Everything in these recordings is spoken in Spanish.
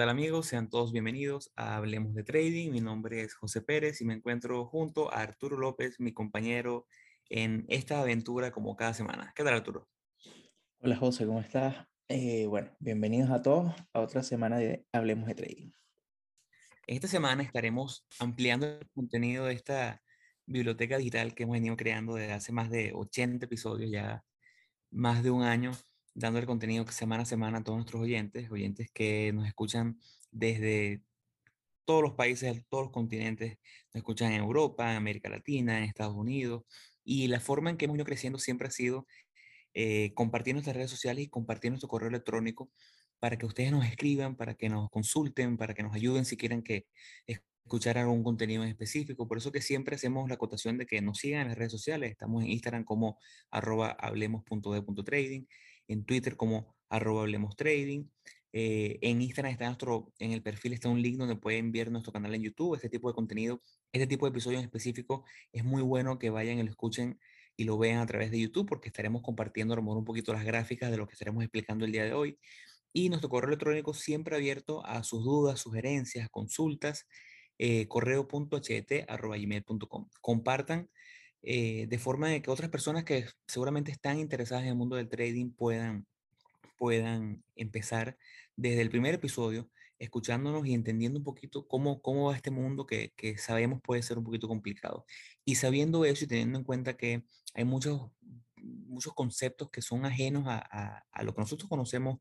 Hola, ¿qué tal amigos? Sean todos bienvenidos a Hablemos de Trading. Mi nombre es José Pérez y me encuentro junto a Arturo López, mi compañero en esta aventura como cada semana. ¿Qué tal Arturo? Hola José, ¿cómo estás? Eh, bueno, bienvenidos a todos a otra semana de Hablemos de Trading. Esta semana estaremos ampliando el contenido de esta biblioteca digital que hemos venido creando desde hace más de 80 episodios, ya más de un año dando el contenido semana a semana a todos nuestros oyentes, oyentes que nos escuchan desde todos los países, todos los continentes, nos escuchan en Europa, en América Latina, en Estados Unidos, y la forma en que hemos ido creciendo siempre ha sido eh, compartir nuestras redes sociales y compartir nuestro correo electrónico para que ustedes nos escriban, para que nos consulten, para que nos ayuden si quieren que escuchar algún contenido en específico. Por eso que siempre hacemos la acotación de que nos sigan en las redes sociales. Estamos en Instagram como arroba hablemos.de.trading en Twitter como arroba hablemos trading. Eh, en Instagram está nuestro, en el perfil está un link donde pueden ver nuestro canal en YouTube, este tipo de contenido, este tipo de episodios en específico, es muy bueno que vayan y lo escuchen y lo vean a través de YouTube porque estaremos compartiendo a lo mejor un poquito las gráficas de lo que estaremos explicando el día de hoy. Y nuestro correo electrónico siempre abierto a sus dudas, sugerencias, consultas, eh, correo.ht.gmail.com. Compartan eh, de forma de que otras personas que seguramente están interesadas en el mundo del trading puedan, puedan empezar desde el primer episodio escuchándonos y entendiendo un poquito cómo, cómo va este mundo que, que sabemos puede ser un poquito complicado. Y sabiendo eso y teniendo en cuenta que hay muchos, muchos conceptos que son ajenos a, a, a lo que nosotros conocemos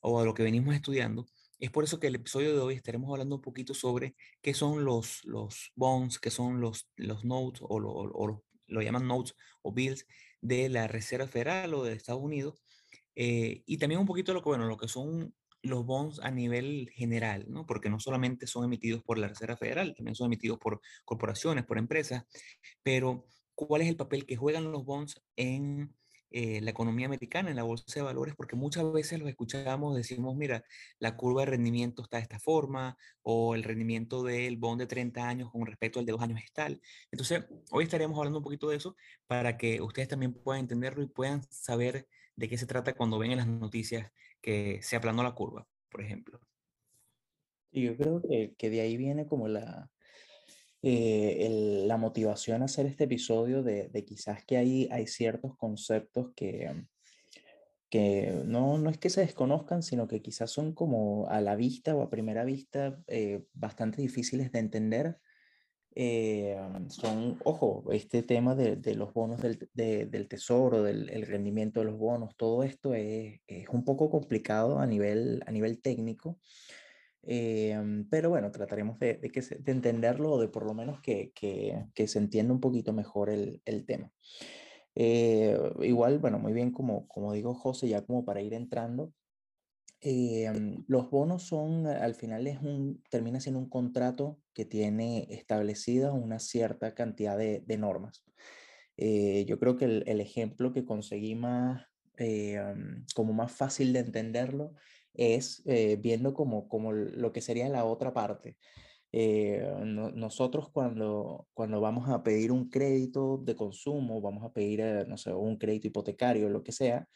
o a lo que venimos estudiando, es por eso que el episodio de hoy estaremos hablando un poquito sobre qué son los, los bonds, qué son los, los notes o lo, lo, llaman notes o bills de la Reserva Federal o de Estados Unidos. Eh, y también un poquito lo que, bueno, lo que son los bonds a nivel general, ¿no? porque no solamente son emitidos por la Reserva Federal, también son emitidos por corporaciones, por empresas, pero cuál es el papel que juegan los bonds en eh, la economía americana, en la bolsa de valores, porque muchas veces los escuchamos, decimos, mira, la curva de rendimiento está de esta forma, o el rendimiento del bond de 30 años con respecto al de dos años es tal. Entonces, hoy estaremos hablando un poquito de eso para que ustedes también puedan entenderlo y puedan saber de qué se trata cuando ven en las noticias que se aplanó la curva, por ejemplo. Yo creo que, que de ahí viene como la, eh, la motivación a hacer este episodio de, quizás que hay, hay ciertos conceptos que, que no, no es que se desconozcan, sino que quizás son como a la vista o a primera vista eh, bastante difíciles de entender. Eh, son, ojo, este tema de, de los bonos del, del tesoro, del el rendimiento de los bonos, todo esto es, es, un poco complicado a nivel, a nivel técnico. Em, pero bueno, trataremos de, que de, entenderlo o de por lo menos que, se entienda un poquito mejor el, tema. Eh, igual, bueno, muy bien, como, como digo José, ya como para ir entrando, eh, los bonos son, al final es un, termina siendo un contrato que tiene establecida una cierta cantidad de, normas. Eh, yo creo que el, el, ejemplo que conseguí más, como más fácil de entenderlo es eh, viendo como, como lo que sería la otra parte. Eh, nosotros cuando, cuando vamos a pedir un crédito de consumo, vamos a pedir, eh, no sé, un crédito hipotecario, lo que sea,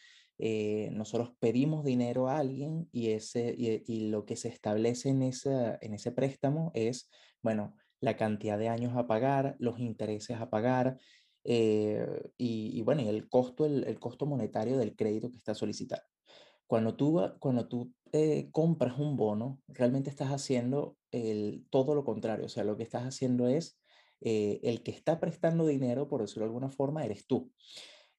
nosotros pedimos dinero a alguien y, ese, y, lo que se establece en, esa, en ese préstamo es, bueno, la cantidad de años a pagar, los intereses a pagar, y, bueno, el costo, el, costo monetario del crédito que está solicitado. Cuando tú, cuando tú eh, compras un bono, realmente estás haciendo el, todo lo contrario. O sea, lo que estás haciendo es eh, el que está prestando dinero, por decirlo de alguna forma, eres tú.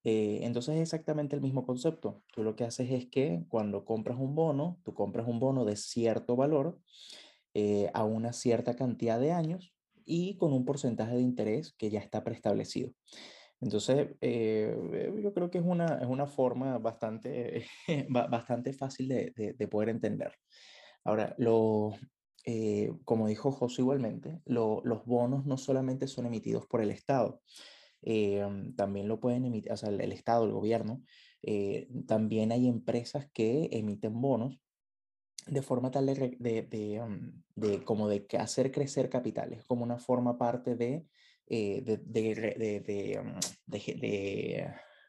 Eh, entonces es exactamente el mismo concepto. Tú lo que haces es que cuando compras un bono, tú compras un bono de cierto valor a una cierta cantidad de años y con un porcentaje de interés que ya está preestablecido. Entonces, eh, yo creo que es una, es una forma bastante, bastante fácil de, de, poder entender. Ahora, lo, eh, como dijo José igualmente, lo, los bonos no solamente son emitidos por el Estado, eh, también lo pueden emitir, o sea, el, Estado, el gobierno, también hay empresas que emiten bonos de forma tal de, de, um, de como de hacer crecer capitales, como una forma parte de eh, de, de, mm,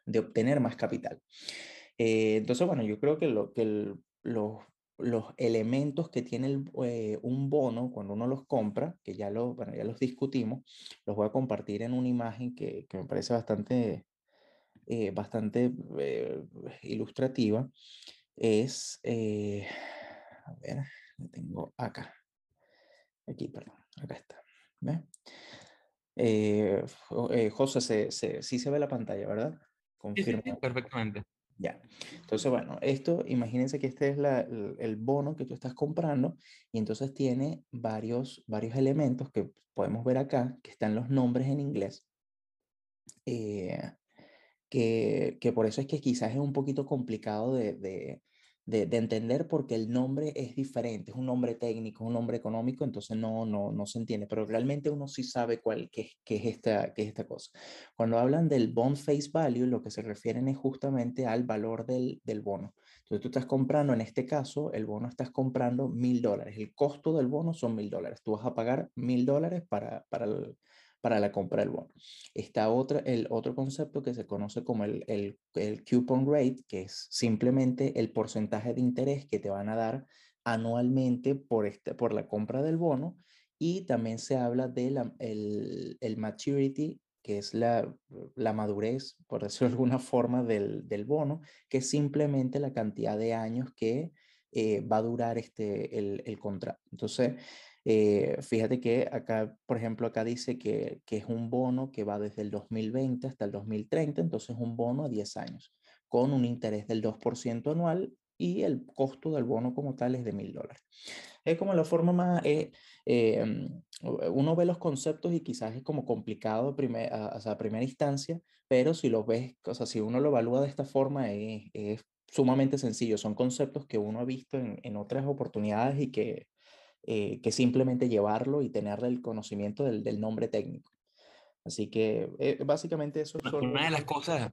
de, obtener más capital. Eh, entonces, bueno, yo creo que, lo, que los los elementos que tiene eh, un bono cuando uno los compra, que ya, lo, bueno, ya los discutimos, los voy a compartir en una imagen que, que me parece bastante, eh, bastante eh, ilustrativa. Es, a ver, lo tengo acá. Aquí, perdón, acá está. José, se, se, sí se ve la pantalla, ¿verdad? Confirma. Sí, perfectamente. Ya. Entonces, bueno, esto, imagínense que este es la, el, bono que tú estás comprando y entonces tiene varios, varios elementos que podemos ver acá, que están los nombres en inglés. Eh, que, que, por eso es que quizás es un poquito complicado de, de, de, entender porque el nombre es diferente, es un nombre técnico, un nombre económico, entonces no, no, no se entiende, pero realmente uno sí sabe cuál, qué, qué, es esta, qué es esta cosa. Cuando hablan del bond face value, lo que se refieren es justamente al valor del, del bono. Entonces tú estás comprando, en este caso, el bono estás comprando mil dólares, el costo del bono son mil dólares, tú vas a pagar mil dólares para, para el para la compra del bono. Está otra, el otro concepto que se conoce como el, el, el coupon rate, que es simplemente el porcentaje de interés que te van a dar anualmente por, este, por la compra del bono. Y también se habla del el, el maturity, que es la, la, madurez, por decirlo de alguna forma, del, del, bono, que es simplemente la cantidad de años que eh, va a durar este, el, el contrato. Entonces, eh, fíjate que acá, por ejemplo, acá dice que, que, es un bono que va desde el 2020 hasta el 2030, entonces es un bono a 10 años, con un interés del 2% anual y el costo del bono como tal es de mil dólares. Es como la forma más, eh, eh, uno ve los conceptos y quizás es como complicado primer, a, a, primera instancia, pero si lo ves, o sea, si uno lo evalúa de esta forma es, es sumamente sencillo, son conceptos que uno ha visto en, en otras oportunidades y que eh, que simplemente llevarlo y tener el conocimiento del, del nombre técnico. Así que eh, básicamente eso es Una de las cosas,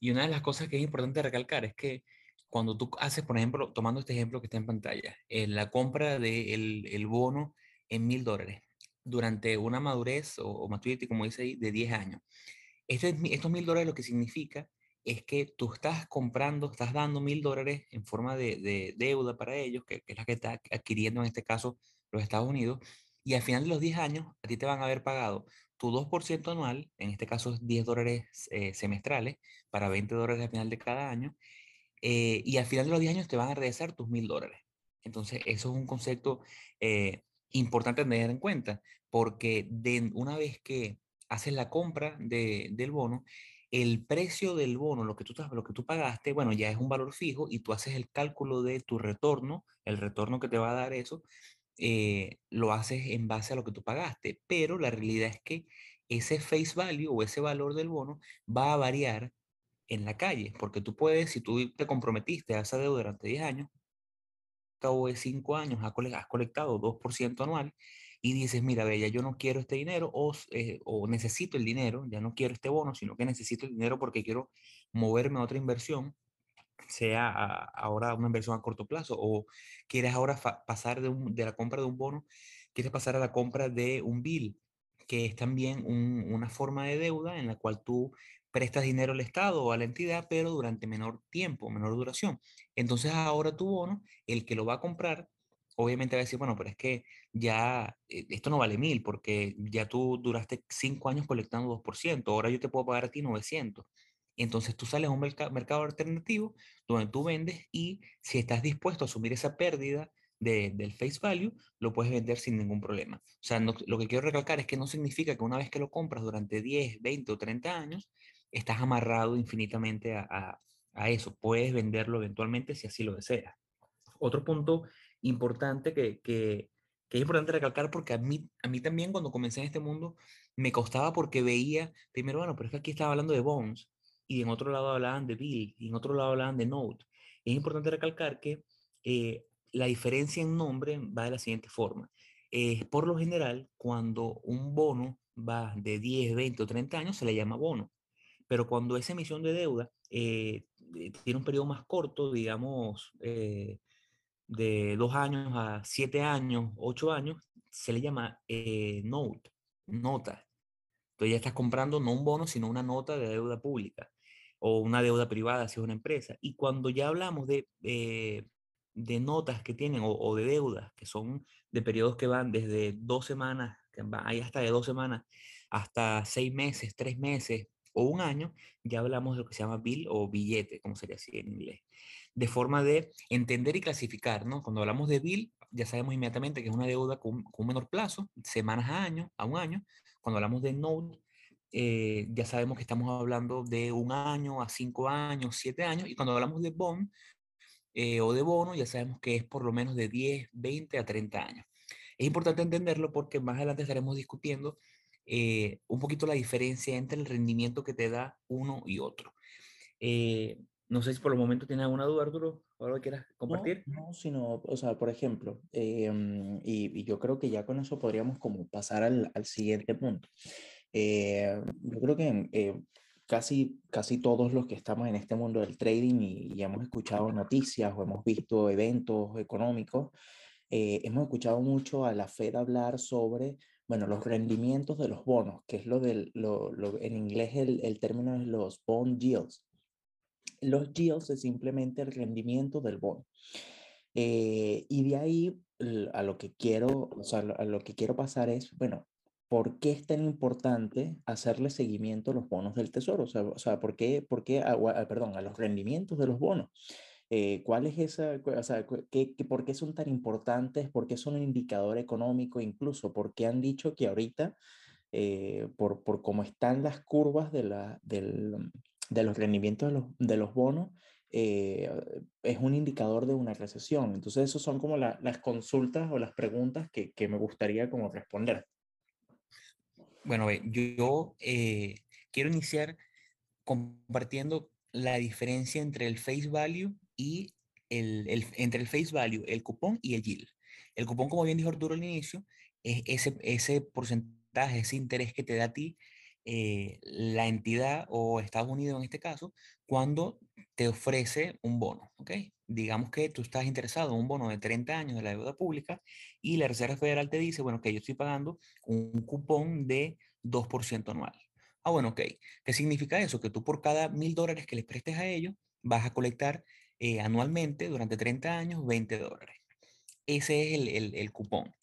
y una de las cosas que es importante recalcar es que cuando tú haces, por ejemplo, tomando este ejemplo que está en pantalla, eh, la compra del de el bono en mil dólares durante una madurez o, o, maturity, como dice ahí, de 10 años. Esto es, estos mil dólares lo que significa es que tú estás comprando, estás dando mil dólares en forma de, de, deuda para ellos, que, que, es la que está adquiriendo en este caso los Estados Unidos, y al final de los 10 años a ti te van a haber pagado tu 2% anual, en este caso es 10 dólares eh, semestrales, para 20 dólares al final de cada año, eh, y al final de los 10 años te van a regresar tus mil dólares. Entonces, eso es un concepto eh, importante tener en cuenta, porque de, una vez que haces la compra de, del bono, el precio del bono, lo que, tú, lo que tú pagaste, bueno, ya es un valor fijo y tú haces el cálculo de tu retorno, el retorno que te va a dar eso, eh, lo haces en base a lo que tú pagaste, pero la realidad es que ese face value o ese valor del bono va a variar en la calle, porque tú puedes, si tú te comprometiste a esa deuda durante 10 años, cabo de 5 años has colectado 2% anual y dices, mira, Bella, yo no quiero este dinero o, eh, o necesito el dinero, ya no quiero este bono, sino que necesito el dinero porque quiero moverme a otra inversión, sea ahora una inversión a corto plazo o quieres ahora pasar de, un, de, la compra de un bono, quieres pasar a la compra de un bill, que es también un, una forma de deuda en la cual tú prestas dinero al Estado o a la entidad, pero durante menor tiempo, menor duración. Entonces ahora tu bono, el que lo va a comprar, obviamente va a decir, bueno, pero es que ya eh, esto no vale mil porque ya tú duraste cinco años colectando 2%, ahora yo te puedo pagar a ti 900. Entonces tú sales a un mercado alternativo donde tú vendes y si estás dispuesto a asumir esa pérdida de, del face value, lo puedes vender sin ningún problema. O sea, lo que quiero recalcar es que no significa que una vez que lo compras durante 10, 20 o 30 años, estás amarrado infinitamente a, a, a eso. Puedes venderlo eventualmente si así lo deseas. Otro punto importante que, que, que, es importante recalcar porque a mí, a mí también cuando comencé en este mundo me costaba porque veía, primero, bueno, pero es que aquí estaba hablando de Bones y en otro lado hablaban de Bill y en otro lado hablaban de Note. Es importante recalcar que eh, la diferencia en nombre va de la siguiente forma. Eh, por lo general, cuando un bono va de 10, 20 o 30 años, se le llama bono. Pero cuando esa emisión de deuda eh, tiene un periodo más corto, digamos, eh, de dos años a siete años, ocho años, se le llama eh, note, nota. Entonces ya estás comprando no un bono, sino una nota de deuda pública o una deuda privada si es una empresa. Y cuando ya hablamos de, eh, de notas que tienen o, de deudas, que son de periodos que van desde dos semanas, que hay hasta de dos semanas, hasta seis meses, tres meses o un año, ya hablamos de lo que se llama bill o billete, como sería así en inglés. De forma de entender y clasificar, ¿no? Cuando hablamos de bill, ya sabemos inmediatamente que es una deuda con, un menor plazo, semanas a año, a un año. Cuando hablamos de note, eh, ya sabemos que estamos hablando de un año a cinco años, siete años. Y cuando hablamos de bond, eh, o de bono, ya sabemos que es por lo menos de 10, 20 a 30 años. Es importante entenderlo porque más adelante estaremos discutiendo eh, un poquito la diferencia entre el rendimiento que te da uno y otro. Eh, no sé si por el momento tienes alguna duda, Arturo, o algo que quieras compartir. No, no, sino, o sea, por ejemplo, em, y, yo creo que ya con eso podríamos como pasar al, al siguiente punto. yo creo que casi, casi todos los que estamos en este mundo del trading y, hemos escuchado noticias o hemos visto eventos económicos, eh, hemos escuchado mucho a la Fed hablar sobre, bueno, los rendimientos de los bonos, que es lo del, lo, en inglés el, el término es los bond yields. Los yields es simplemente el rendimiento del bono. Eh, y de ahí a lo que quiero, o sea, a lo que quiero pasar es, bueno, ¿por qué es tan importante hacerle seguimiento a los bonos del tesoro? O sea, o ¿por qué, por qué perdón, a los rendimientos de los bonos? Eh, ¿Cuál es esa, o sea, qué, por qué son tan importantes? ¿Por qué son un indicador económico? Incluso, ¿por qué han dicho que ahorita, eh, por, por cómo están las curvas de, la, del, de los rendimientos de los, de los bonos, eh, es un indicador de una recesión? Entonces, esas son como las consultas o las preguntas que, que me gustaría como responder. Bueno, yo eh, quiero iniciar compartiendo la diferencia entre el face value y el, entre el face value, el cupón y el yield. El cupón, como bien dijo Arturo al inicio, es ese, ese porcentaje, ese interés que te da a ti eh, la entidad o Estados Unidos en este caso, cuando te ofrece un bono, ¿ok? Digamos que tú estás interesado en un bono de 30 años de la deuda pública y la Reserva Federal te dice, bueno, que yo estoy pagando un cupón de 2% anual. Ah, bueno, ok. ¿Qué significa eso? Que tú por cada mil dólares que les prestes a ellos, vas a colectar eh, anualmente durante 30 años 20 dólares. Ese es el, el, cupón.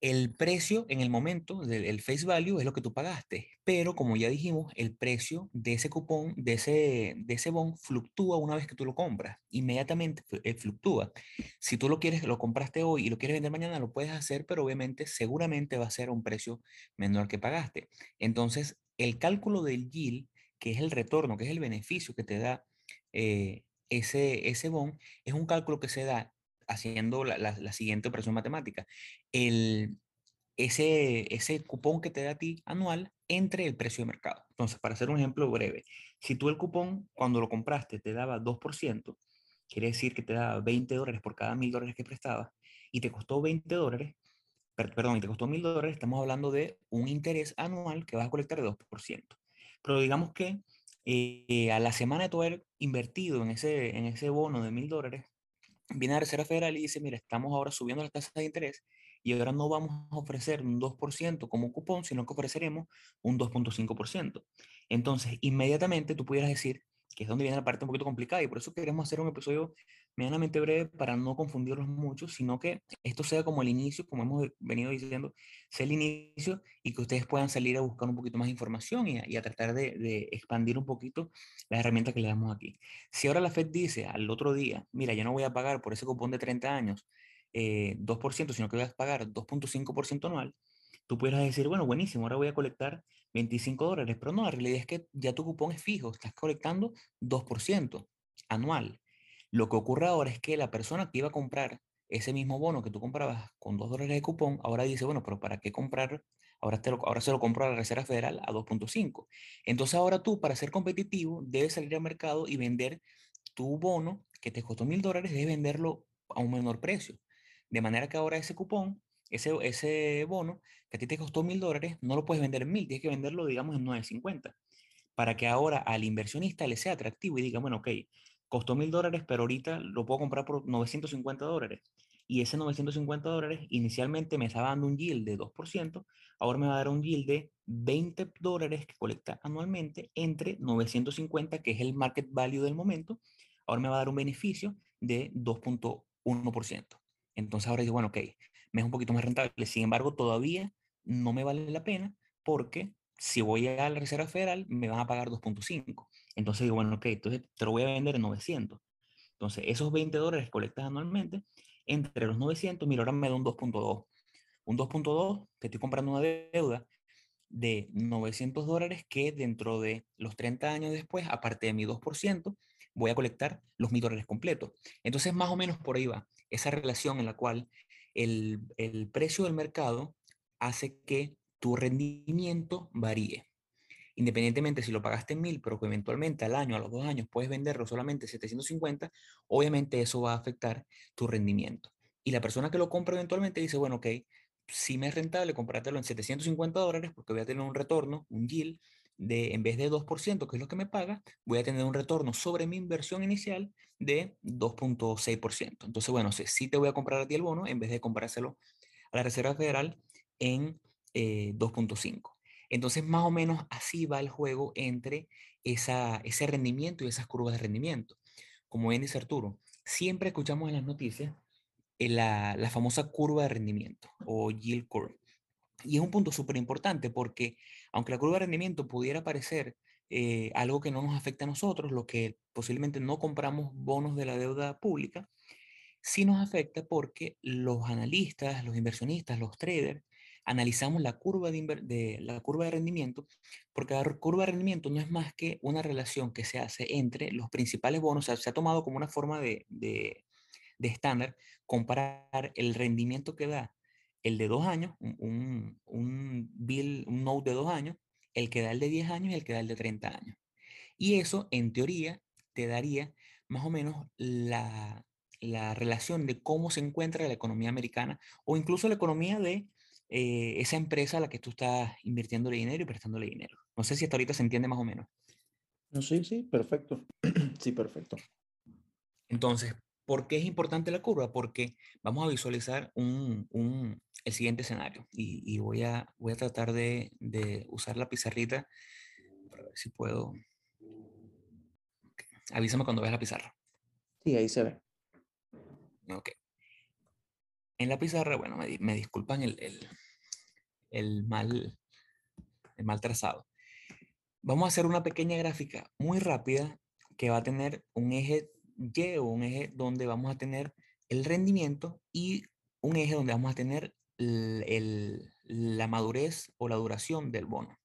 El precio en el momento del face value es lo que tú pagaste, pero como ya dijimos, el precio de ese cupón, de ese, de ese bon, fluctúa una vez que tú lo compras. Inmediatamente eh, fluctúa. Si tú lo quieres, lo compraste hoy y lo quieres vender mañana, lo puedes hacer, pero obviamente seguramente va a ser un precio menor que pagaste. Entonces, el cálculo del yield, que es el retorno, que es el beneficio que te da eh, ese, ese es un cálculo que se da haciendo la, siguiente operación matemática. El, ese, ese cupón que te da a ti anual entre el precio de mercado. Entonces, para hacer un ejemplo breve, si tú el cupón cuando lo compraste te daba 2%, quiere decir que te daba 20 dólares por cada mil dólares que prestabas y te costó 20 dólares, perdón, y te costó mil dólares, estamos hablando de un interés anual que vas a colectar de 2%. Pero digamos que eh, a la semana de tu haber invertido en ese, en ese bono de mil dólares, viene la Reserva Federal y dice, mira, estamos ahora subiendo las tasas de interés y ahora no vamos a ofrecer un 2% como cupón, sino que ofreceremos un 2.5%. Entonces, inmediatamente tú pudieras decir, que es donde viene la parte un poquito complicada y por eso queremos hacer un episodio medianamente breve para no confundirlos mucho, sino que esto sea como el inicio, como hemos venido diciendo, sea el inicio y que ustedes puedan salir a buscar un poquito más información y a, tratar de, de, expandir un poquito las herramientas que le damos aquí. Si ahora la Fed dice al otro día, mira, yo no voy a pagar por ese cupón de 30 años eh, 2%, sino que voy a pagar 2.5% anual, tú pudieras decir, bueno, buenísimo, ahora voy a colectar 25 dólares, pero no, la realidad es que ya tu cupón es fijo, estás colectando 2% anual. Lo que ocurre ahora es que la persona que iba a comprar ese mismo bono que tú comprabas con 2 dólares de cupón, ahora dice, bueno, pero ¿para qué comprar? Ahora, te ahora se lo compro a la Reserva Federal a 2.5. Entonces ahora tú, para ser competitivo, debes salir al mercado y vender tu bono que te costó mil dólares, debes venderlo a un menor precio. De manera que ahora ese cupón, ese, ese bono que a ti te costó mil dólares, no lo puedes vender en mil, tienes que venderlo, digamos, en 950. Para que ahora al inversionista le sea atractivo y diga, bueno, ok, costó mil dólares, pero ahorita lo puedo comprar por 950 dólares. Y ese 950 dólares inicialmente me estaba dando un yield de 2%, ahora me va a dar un yield de 20 dólares que colecta anualmente entre 950, que es el market value del momento, ahora me va a dar un beneficio de 2.1 1%. Entonces ahora digo, bueno, ok, me es un poquito más rentable. Sin embargo, todavía no me vale la pena porque si voy a la Reserva Federal me van a pagar 2.5. Entonces digo, bueno, ok, entonces te lo voy a vender en 900. Entonces, esos 20 dólares colectas anualmente, entre los 900, mira, ahora me da un 2.2. Un 2.2, te estoy comprando una deuda de 900 dólares que dentro de los 30 años después, aparte de mi 2%, voy a colectar los 1000 dólares completos. Entonces, más o menos por ahí va esa relación en la cual el, el precio del mercado hace que tu rendimiento varíe. Independientemente si lo pagaste en 1000, pero que eventualmente al año, a los dos años, puedes venderlo solamente 750, obviamente eso va a afectar tu rendimiento. Y la persona que lo compra eventualmente dice, bueno, ok, si me es rentable comprártelo en 750 dólares porque voy a tener un retorno, un yield, de en vez de 2%, que es lo que me paga, voy a tener un retorno sobre mi inversión inicial de 2.6%. Entonces, bueno, sí te voy a comprar a ti el bono en vez de comprárselo a la Reserva Federal en 2.5. Eh, Entonces, más o menos así va el juego entre esa, ese rendimiento y esas curvas de rendimiento. Como bien dice Arturo, siempre escuchamos en las noticias eh, la, la famosa curva de rendimiento o yield curve. Y es un punto súper importante porque aunque la curva de rendimiento pudiera parecer eh, algo que no nos afecta a nosotros, lo que posiblemente no compramos bonos de la deuda pública, sí nos afecta porque los analistas, los inversionistas, los traders, analizamos la curva de, rendimiento, porque la curva de rendimiento no es más que una relación que se hace entre los principales bonos, o se ha tomado como una forma de, de, de estándar comparar el rendimiento que da el de dos años, un, un, bill, un note de dos años, el que da el de 10 años y el que da el de 30 años. Y eso, en teoría, te daría más o menos la, la relación de cómo se encuentra la economía americana o incluso la economía de eh, esa empresa a la que tú estás invirtiéndole dinero y prestándole dinero. No sé si hasta ahorita se entiende más o menos. No, sí, sí, perfecto. sí, perfecto. Entonces, ¿por qué es importante la curva? Porque vamos a visualizar un, un, el siguiente escenario y, y, voy, a, voy a tratar de, de, usar la pizarrita para ver si puedo. Okay. Avísame cuando veas la pizarra. Sí, ahí se ve. Ok. En la pizarra, bueno, me, me disculpan el, el, el, mal, el mal trazado. Vamos a hacer una pequeña gráfica muy rápida que va a tener un eje Y un eje donde vamos a tener el rendimiento y un eje donde vamos a tener la madurez o la duración del bono.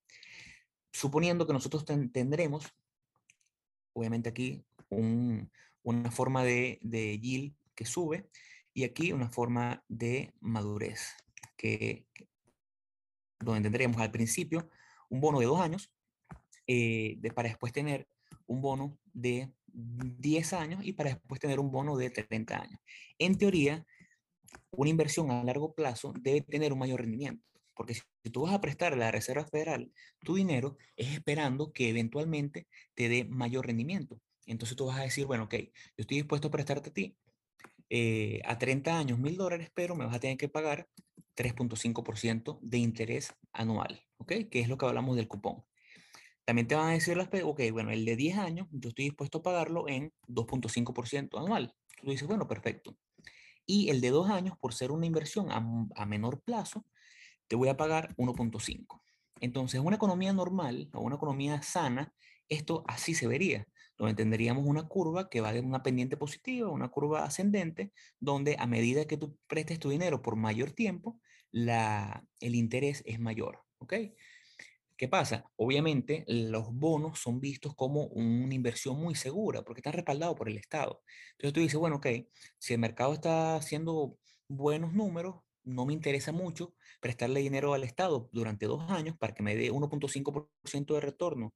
Suponiendo que nosotros ten, tendremos, obviamente aquí, un, una forma de, de yield que sube y aquí una forma de madurez, que, donde tendremos al principio un bono de dos años eh, de, para después tener un bono de 10 años y para después tener un bono de 30 años. En teoría, una inversión a largo plazo debe tener un mayor rendimiento, porque si tú vas a prestar a la Reserva Federal tu dinero, es esperando que eventualmente te dé mayor rendimiento. Entonces tú vas a decir, bueno, ok, yo estoy dispuesto a prestarte a ti eh, a 30 años mil dólares, pero me vas a tener que pagar 3.5% de interés anual, ¿ok? Que es lo que hablamos del cupón. También te van a decir las, ok, bueno, el de 10 años, yo estoy dispuesto a pagarlo en 2.5% anual. Tú dices, bueno, perfecto. Y el de 2 años, por ser una inversión a, a menor plazo, te voy a pagar 1.5. Entonces, una economía normal o una economía sana, esto así se vería donde tendríamos una curva que va de una pendiente positiva una curva ascendente, donde a medida que tú prestes tu dinero por mayor tiempo, la, el interés es mayor. ¿Ok? ¿Qué pasa? Obviamente los bonos son vistos como una inversión muy segura porque están respaldados por el Estado. Entonces tú dices, bueno, ok, si el mercado está haciendo buenos números, no me interesa mucho prestarle dinero al Estado durante dos años para que me dé 1.5% de retorno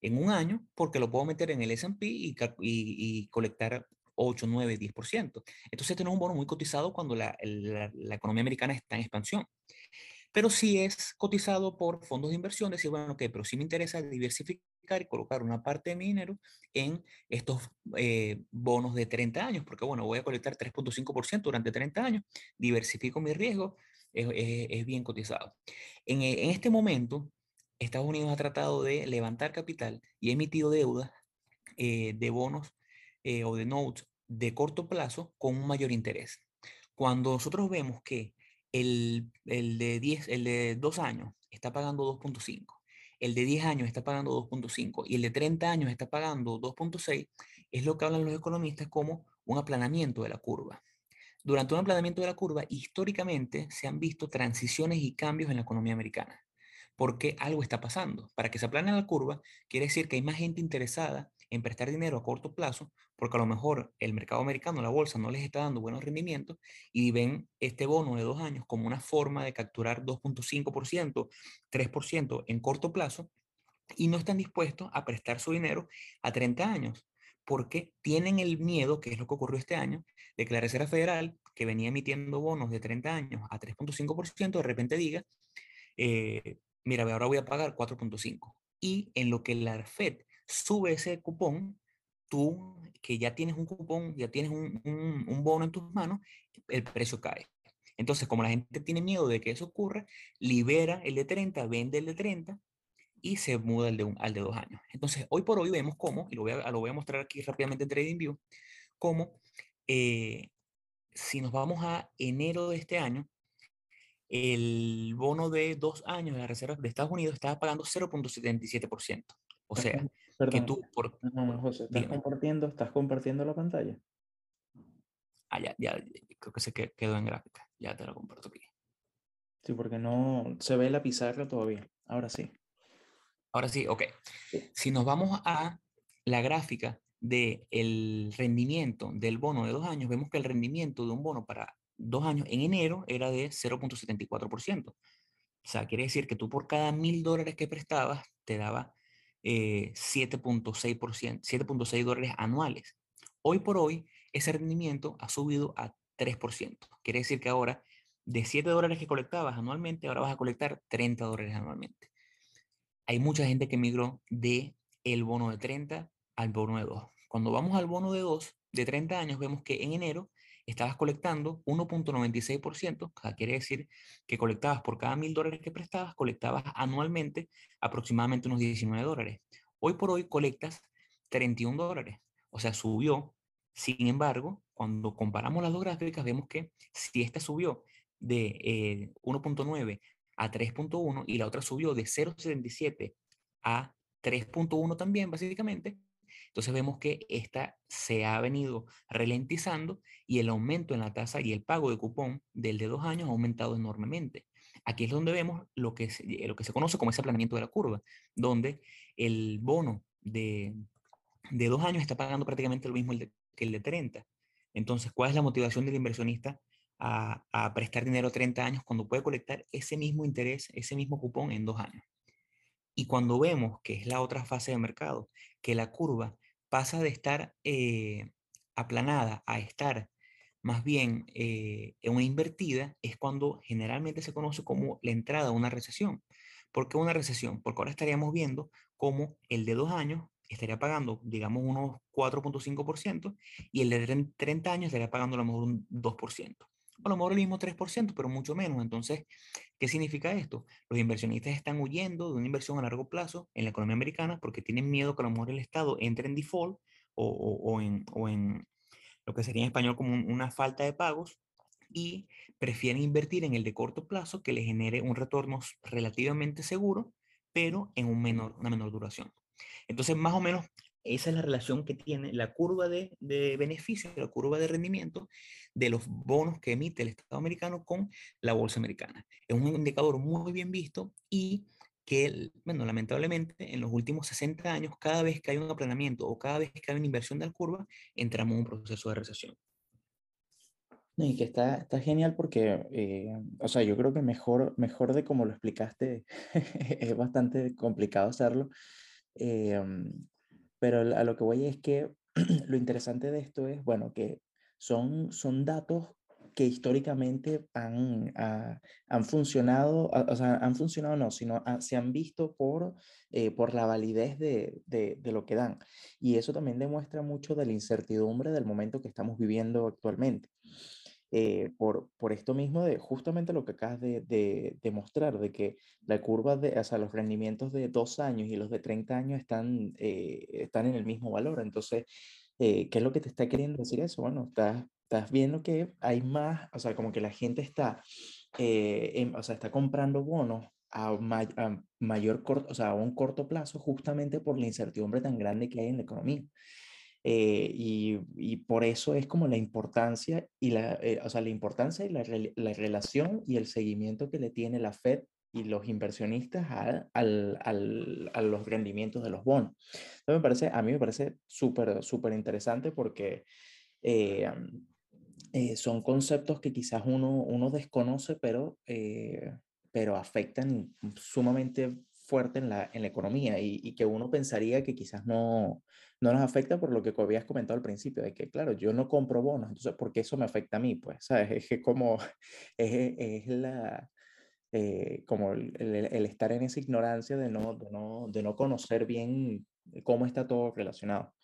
en un año porque lo puedo meter en el S&P y, colectar 8, 9, 10%. Entonces es un bono muy cotizado cuando la, la, economía americana está en expansión. Pero sí es cotizado por fondos de inversión, decir, bueno, ok, pero sí me interesa diversificar y colocar una parte de mi dinero en estos eh, bonos de 30 años, porque bueno, voy a colectar 3.5% durante 30 años, diversifico mi riesgo, es, es, es bien cotizado. En, en este momento, Estados Unidos ha tratado de levantar capital y ha emitido deuda eh, de bonos eh, o de notes de corto plazo con un mayor interés. Cuando nosotros vemos que el, el de 10, el de 2 años está pagando 2.5, el de 10 años está pagando 2.5 y el de 30 años está pagando 2.6, es lo que hablan los economistas como un aplanamiento de la curva. Durante un aplanamiento de la curva, históricamente se han visto transiciones y cambios en la economía americana, porque algo está pasando. Para que se aplane la curva, quiere decir que hay más gente interesada en prestar dinero a corto plazo, porque a lo mejor el mercado americano, la bolsa, no les está dando buenos rendimientos y ven este bono de dos años como una forma de capturar 2.5%, 3% en corto plazo y no están dispuestos a prestar su dinero a 30 años porque tienen el miedo, que es lo que ocurrió este año, de que la Reserva Federal, que venía emitiendo bonos de 30 años a 3.5%, de repente diga, eh, mira, ahora voy a pagar 4.5. Y en lo que la Fed sube ese cupón, tú que ya tienes un cupón, ya tienes un, un bono en tus manos, el precio cae. Entonces, como la gente tiene miedo de que eso ocurra, libera el de 30, vende el de 30 y se muda al de, un, al de dos años. Entonces, hoy por hoy vemos cómo, y lo voy a, lo voy a mostrar aquí rápidamente en TradingView, cómo eh, si nos vamos a enero de este año, el bono de dos años de la Reserva de Estados Unidos estaba pagando 0.77%. O sea, que tú por... José, ¿estás compartiendo, ¿estás compartiendo la pantalla? Ah, ya, ya, creo que se quedó en gráfica. Ya te lo comparto aquí. Sí, porque no se ve la pizarra todavía. Ahora sí. Ahora sí, ok. Si nos vamos a la gráfica del el rendimiento del bono de dos años, vemos que el rendimiento de un bono para dos años en enero era de 0.74%. O sea, quiere decir que tú por cada mil dólares que prestabas te daba 7.6%, eh, 7.6 dólares anuales. Hoy por hoy, ese rendimiento ha subido a 3%. Quiere decir que ahora, de 7 dólares que colectabas anualmente, ahora vas a colectar 30 dólares anualmente hay mucha gente que migró de el bono de 30 al bono de 2. Cuando vamos al bono de 2 de 30 años, vemos que en enero estabas colectando 1.96%, quiere decir que colectabas por cada mil dólares que prestabas, colectabas anualmente aproximadamente unos 19 dólares. Hoy por hoy colectas 31 dólares, o sea, subió. Sin embargo, cuando comparamos las dos gráficas, vemos que si esta subió de 1.9 eh, a 3.1 y la otra subió de 0.77 a 3.1 también, básicamente. Entonces vemos que esta se ha venido ralentizando y el aumento en la tasa y el pago de cupón del de dos años ha aumentado enormemente. Aquí es donde vemos lo que se, lo que se conoce como ese aplanamiento de la curva, donde el bono de, de dos años está pagando prácticamente lo mismo que el de 30. Entonces, ¿cuál es la motivación del inversionista a, prestar dinero 30 años cuando puede colectar ese mismo interés, ese mismo cupón en dos años. Y cuando vemos, que es la otra fase de mercado, que la curva pasa de estar eh, aplanada a estar más bien eh, una invertida, es cuando generalmente se conoce como la entrada a una recesión. ¿Por qué una recesión? Porque ahora estaríamos viendo como el de dos años estaría pagando, digamos, unos 4.5% y el de 30 años estaría pagando a lo mejor un 2% a lo mejor el mismo 3%, pero mucho menos. Entonces, ¿qué significa esto? Los inversionistas están huyendo de una inversión a largo plazo en la economía americana porque tienen miedo que a lo mejor el Estado entre en default o, o, en, o en, lo que sería en español como una falta de pagos y prefieren invertir en el de corto plazo que les genere un retorno relativamente seguro, pero en un menor, una menor duración. Entonces, más o menos, esa es la relación que tiene la curva de, de beneficio, la curva de rendimiento de los bonos que emite el Estado americano con la bolsa americana. Es un indicador muy bien visto y que, bueno, lamentablemente en los últimos 60 años, cada vez que hay un aplanamiento o cada vez que hay una inversión de la curva, entramos en un proceso de recesión. Y que está, está genial porque, eh, o sea, yo creo que mejor, mejor de como lo explicaste, es bastante complicado hacerlo, eh, pero a lo que voy es que lo interesante de esto es, bueno, que son, son datos que históricamente han, ah, han funcionado, ah, o sea, han funcionado no, sino ah, se han visto por, eh, por la validez de, de, de, lo que dan. Y eso también demuestra mucho de la incertidumbre del momento que estamos viviendo actualmente. Eh, por, por esto mismo de justamente lo que acabas de, de, de, mostrar, de que la curva de, o sea, los rendimientos de dos años y los de 30 años están, eh, están en el mismo valor. Entonces, eh, ¿qué es lo que te está queriendo decir eso? Bueno, estás, estás viendo que hay más, o sea, como que la gente está, eh, o sea, está comprando bonos a, mayor corto, o sea, a un corto plazo justamente por la incertidumbre tan grande que hay en la economía. Eh, y, y, por eso es como la importancia y la, o sea, la importancia y la, la, relación y el seguimiento que le tiene la Fed y los inversionistas a, al, al, a los rendimientos de los bonos. Entonces me parece, a mí me parece súper, súper interesante porque eh, eh, son conceptos que quizás uno, uno desconoce, pero, eh, pero afectan sumamente fuerte en la, en la economía y, y, que uno pensaría que quizás no, no nos afecta por lo que habías comentado al principio, de que, claro, yo no compro bonos, entonces, ¿por qué eso me afecta a mí? Pues, ¿sabes? Es que como es, es la, eh, como el, el, estar en esa ignorancia de no, de no, de no conocer bien cómo está todo relacionado.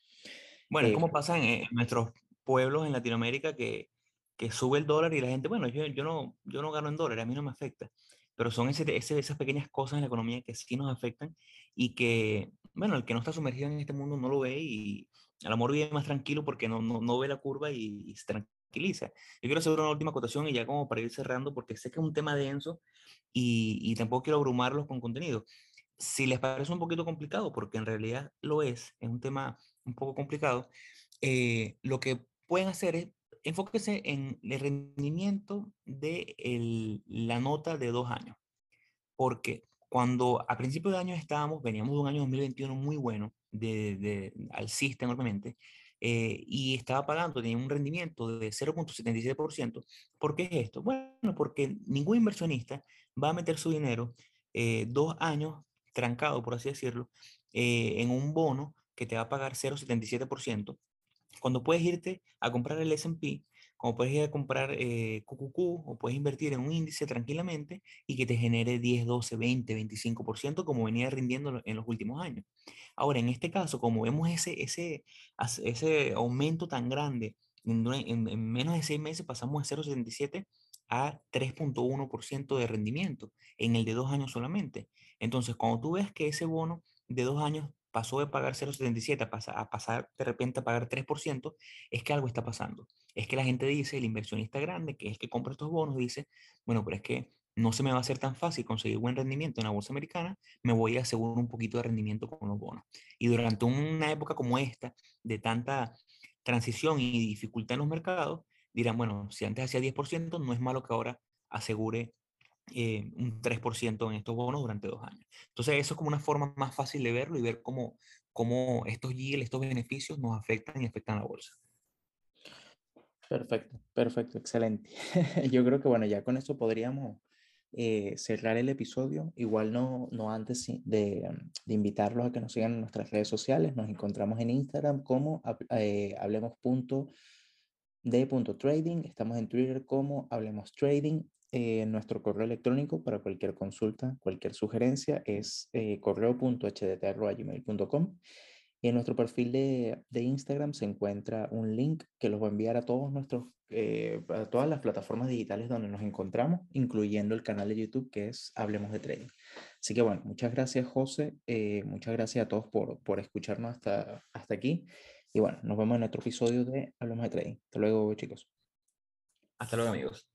Bueno, es como eh, pasa en, nuestros pueblos en Latinoamérica que, que sube el dólar y la gente, bueno, yo, yo, no, yo no gano en dólares, a mí no me afecta, pero son ese, ese, esas pequeñas cosas en la economía que sí nos afectan y que, bueno, el que no está sumergido en este mundo no lo ve y al amor vive más tranquilo porque no, no, no ve la curva y, y se tranquiliza. Yo quiero hacer una última acotación y ya como para ir cerrando, porque sé que es un tema denso y, tampoco quiero abrumarlos con contenido. Si les parece un poquito complicado, porque en realidad lo es, es un tema un poco complicado, eh, lo que pueden hacer es enfóquese en el rendimiento de la nota de dos años. Porque cuando a principio de año estábamos, veníamos de un año 2021 muy bueno, de, de alcista enormemente, eh, y estaba pagando, tenía un rendimiento de 0.77%. ¿Por qué es esto? Bueno, porque ningún inversionista va a meter su dinero eh, dos años trancado, por así decirlo, eh, en un bono que te va a pagar 0.77%, cuando puedes irte a comprar el S&P como puedes ir a comprar eh, QQQ o puedes invertir en un índice tranquilamente y que te genere 10, 12, 20, 25% como venía rindiendo en los últimos años. Ahora, en este caso, como vemos ese, ese, ese aumento tan grande, en, en, menos de seis meses pasamos de 0,77 a 3.1% de rendimiento en el de dos años solamente. Entonces, cuando tú ves que ese bono de dos años pasó de pagar 0,77 a, a pasar de repente a pagar 3%, es que algo está pasando. Es que la gente dice, el inversionista grande, que es el que compra estos bonos, dice, bueno, pero es que no se me va a hacer tan fácil conseguir buen rendimiento en la bolsa americana, me voy a asegurar un poquito de rendimiento con los bonos. Y durante una época como esta, de tanta transición y dificultad en los mercados, dirán, bueno, si antes hacía 10%, no es malo que ahora asegure eh, un 3% en estos bonos durante dos años. Entonces, eso es como una forma más fácil de verlo y ver cómo, cómo estos yields, estos beneficios nos afectan y afectan a la bolsa. Perfecto, perfecto, excelente. Yo creo que bueno, ya con esto podríamos eh, cerrar el episodio. Igual no, no antes de, de, invitarlos a que nos sigan en nuestras redes sociales. Nos encontramos en Instagram como eh, hablemos.de.trading. Estamos en Twitter como hablemos trading. Eh, nuestro correo electrónico para cualquier consulta, cualquier sugerencia es eh, correo.hdt.gmail.com. Y en nuestro perfil de, de, Instagram se encuentra un link que los va a enviar a todos nuestros, eh, a todas las plataformas digitales donde nos encontramos, incluyendo el canal de YouTube que es Hablemos de Trading. Así que bueno, muchas gracias José, eh, muchas gracias a todos por, por escucharnos hasta, hasta aquí. Y bueno, nos vemos en otro episodio de Hablemos de Trading. Hasta luego chicos. Hasta luego amigos.